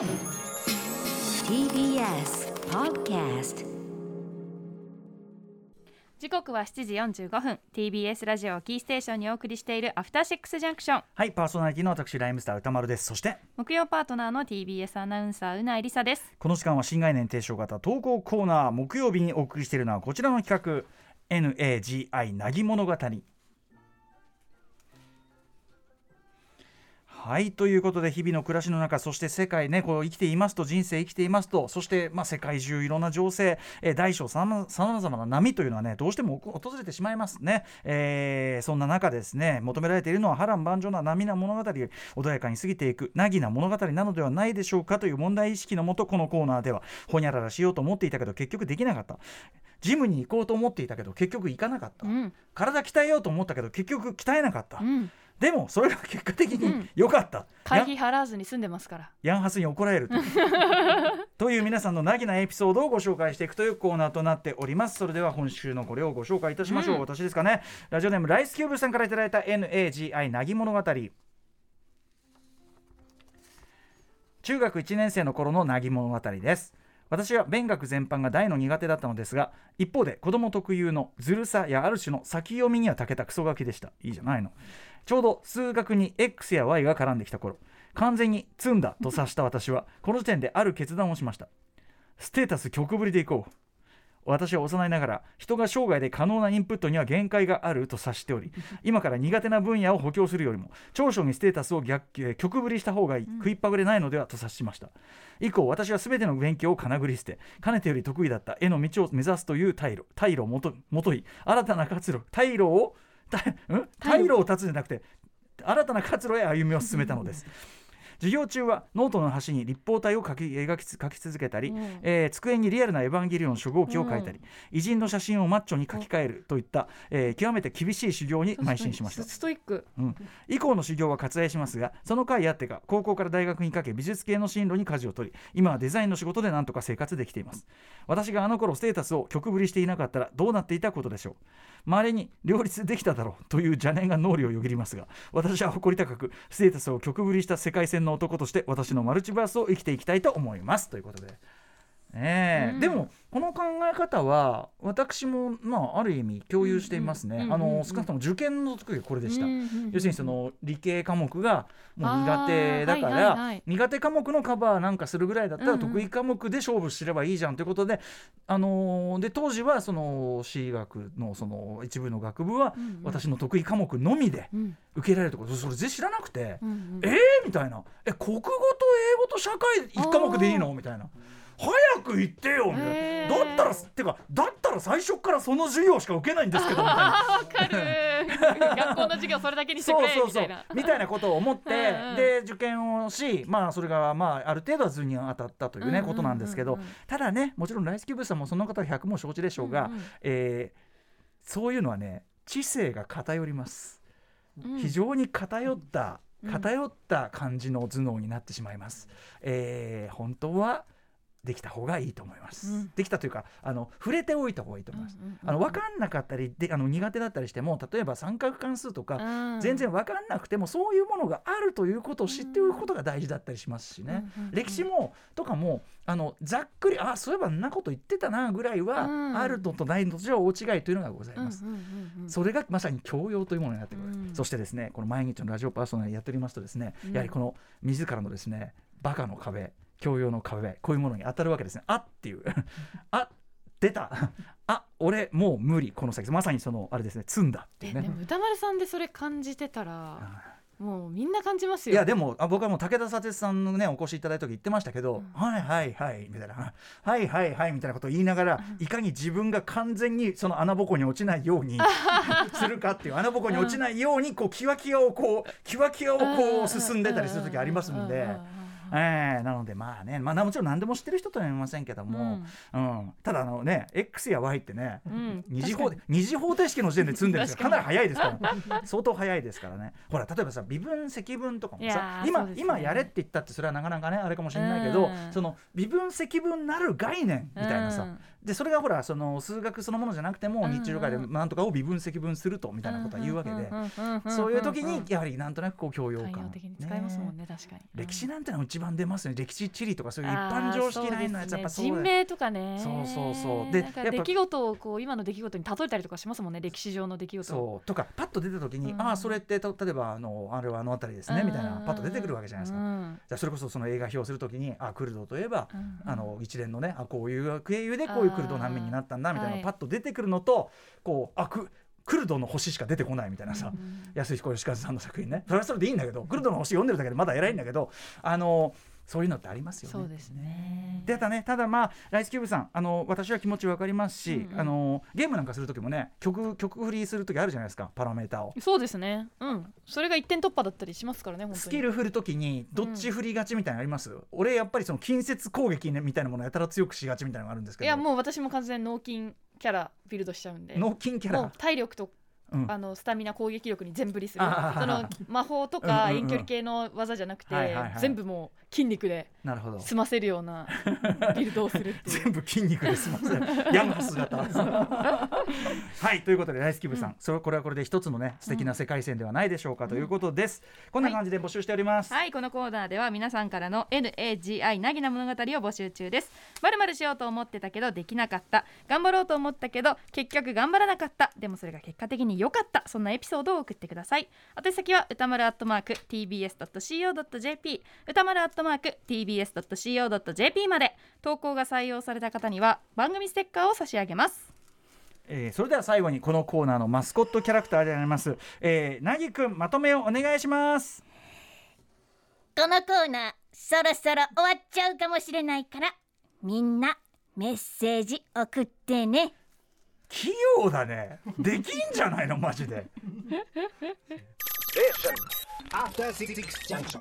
TBS Podcast 時刻は7時45分。TBS ラジオをキーステーションにお送りしているアフターシックスジャンクションはいパーソナリティの私ライムスター歌丸です。そして木曜パートナーの TBS アナウンサーうなえりさです。この時間は新概念提唱型投稿コーナー木曜日にお送りしているのはこちらの企画 NAGI なぎ物語はいということで日々の暮らしの中そして世界ねこう生きていますと人生生きていますとそしてまあ世界中いろんな情勢、えー大小さまざまな波というのはねどうしても訪れてしまいますね、えーそんな中ですね求められているのは波乱万丈な波な物語穏やかに過ぎていく凪な物語なのではないでしょうかという問題意識のもとこのコーナーではほにゃららしようと思っていたけど結局できなかった。ジムに行こうと思っていたけど結局行かなかった、うん。体鍛えようと思ったけど結局鍛えなかった、うんでもそれが結果的うん。に良かった、会費払わずに済んでますから。ヤンハスに怒られると。という皆さんのなぎなエピソードをご紹介していくというコーナーとなっております。それでは今週のこれをご紹介いたしましょう、うん。私ですかね。ラジオネームライスキューブさんからいただいた NAGI なぎ物語中学1年生の頃のなぎ物語です。私は勉学全般が大の苦手だったのですが一方で子供特有のずるさやある種の先読みには長けたクソガキでした。いいじゃないのちょうど数学に X や Y が絡んできた頃完全に積んだと察した私はこの時点である決断をしました。ステータス曲ぶりでいこう。私は幼いながら人が生涯で可能なインプットには限界があると察しており 今から苦手な分野を補強するよりも長所にステータスを逆えー曲ぶりした方がいい食いっぱぐれないのではと察しました。以降私は全ての勉強をかなぐり捨てかねてより得意だった絵の道を目指すという退路退路をもともとい新たな活路退路を 退路を断つんじゃなくて新たな活路へ歩みを進めたのです授業中はノートの端に立方体を描き描きつ描き続けたり、うん。えー机にリアルなエヴァンゲリオン初号機を描いたり、偉人の写真をマッチョに書き換えるといった、えー極めて厳しい修行に邁進しました。ストイック。うん、以降の修行は割愛しますがその甲斐あってか高校から大学にかけ美術系の進路に舵を取り今はデザインの仕事でなんとか生活できています。私があの頃ステータスを極振りしていなかったらどうなっていたことでしょう。周りに両立できただろうという邪念が脳裏をよぎりますが私は誇り高くステータスを曲ぶりした世界線の男として私のマルチバースを生きていきたいと思いますということで。ねえ。うん。でもこの考え方は私もまあある意味共有していますね、うんうんうんあうんうん。の少なくとも受験の時がこれでした、うんうんうん要するにその理系科目がもう苦手だから、はいはいはい。苦手科目のカバーなんかするぐらいだったらうんうん。得意科目で勝負すればいいじゃんということで、あのーで当時はその私学のその一部の学部はうんうん。私の得意科目のみでうん。受けられるところそれ全然知らなくて、うんうんえー？みたいな。え国語と英語と社会一科目でいいの？みたいな。早く言ってよみたいな、だったらってかだったら最初からその授業しか受けないんですけどみたいな。あーわかる。学校の授業それだけにしてくれそうそうそう。みたいなことを思ってうんうん。で受験をしまあそれがまあある程度は図に当たったというね、うんうんうんうん。ことなんですけど。ただねもちろんライスキューブさんもその方は100も承知でしょうが、うんうん。えーそういうのはね知性が偏ります、うん。非常に偏ったうん。偏った感じの頭脳になってしまいます、えー本当はできた方がいいと思います、うん。できたというかあの触れておいた方がいいと思います、うんうんうんあの分かんなかったりであの苦手だったりしても例えば三角関数とか、うん。全然分かんなくてもそういうものがあるということを知っておくことが大事だったりしますしね、うんうんうん歴史もとかもあのざっくりあそういえばんなこと言ってたなぐらいは、うん。あるのとないのとじゃ大違いというのがございます。うんうんうんうん。それがまさに教養というものになってくる、うん。そしてですねこの毎日のラジオパーソナリティやっておりますとですね、うん。やはりこの自らのですねバカの壁教養の壁こういうものに当たるわけですね。あっていう。あ出た。あ俺もう無理。この先。まさにそのあれですね。積んだっていうね。えでも歌丸さんでそれ感じてたらもうみんな感じますよ。いやでもあ僕はもう武田砂鉄さんのねお越しいただいた時言ってましたけど、うん。はいはいはいみたいな。はいはいはいみたいなことを言いながら、いかに自分が完全にその穴ぼこに落ちないように するかっていう穴ぼこに落ちないようにこうキワキワをこうキワキワをこう進んでたりする時ありますんで。ええなのでまあね、まあ、もちろん何でも知ってる人とは言いませんけども、うん。ただあのね X や Y ってね、うん。二次方二次方程式の時点で積んでるんですからかな確り早いですから 相当早いですからね。ほら例えばさ微分積分とかもさ今,、今やれって言ったってそれはなかなかねあれかもしれないけど、うん。その微分積分なる概念みたいなさ、うんでそれがほらその数学そのものじゃなくてもうん日中会でなんとかを微分積分するとみたいなことは言うわけで、そういう時にやはりなんとなくこう教養感、歴史なんてのは一番出ますね。歴史地理とかそういう一般常識ラインのやつやっぱそう人名とかね。そうそうそう。で出来事をこう今の出来事に例えたりとかしますもんね。歴史上の出来事。をそう。とかパッと出た時に、うん。ああそれってと例えばあのあれはあの辺りですねみたいなパッと出てくるわけじゃないですか。うん。じゃあそれこそその映画表するときにあクルドといえば、うん。あの一連のねあこういう経由でこういうクルド難民になったん。だみたいなパッと出てくるのと、こうあククルドの星しか出てこないみたいなさ、うん安彦義和さんの作品ねそれはそれでいいんだけどクルドの星読んでるだけでまだ偉いんだけどあのそういうのってありますよね。そうですね。でたねただまあライスキューブさんあの私は気持ちわかりますし、うんうん。あのゲームなんかする時もね曲曲振りする時あるじゃないですかパラメーターを。そうですね。うん。それが一点突破だったりしますからねスキル振るときにどっち振りがちみたいなのあります、俺やっぱりその近接攻撃、ね、みたいなものをやたら強くしがちみたいなのがあるんですけど。いやもう私も完全に脳筋キャラビルドしちゃうんで。脳筋キャラ。体力とうんあのスタミナ攻撃力に全振りする。その魔法とか遠距離系の技じゃなくて全部もう筋肉で済ませるようなビルドをするっていう。全部筋肉ですみませんヤンの姿 はいということで大好き部さん、それこれはこれで一つのね素敵な世界線ではないでしょうかということです、こんな感じで募集しております、はいこのコーナーでは皆さんからの NAGI なぎな物語を募集中です。まるまるしようと思ってたけどできなかった。頑張ろうと思ったけど結局頑張らなかった。でもそれが結果的に良かった。そんなエピソードを送ってください。宛先は歌丸アットマーク tbs.co.jp 歌丸アットマーク tbs.co.jp まで。投稿が採用された方には番組ステッカーを差し上げますえーそれでは最後にこのコーナーのマスコットキャラクターであります、えー、なぎくんまとめをお願いします。このコーナーそろそろ終わっちゃうかもしれないからみんなメッセージ送ってね。器用だね。できんじゃないのマジで。After Six Junction.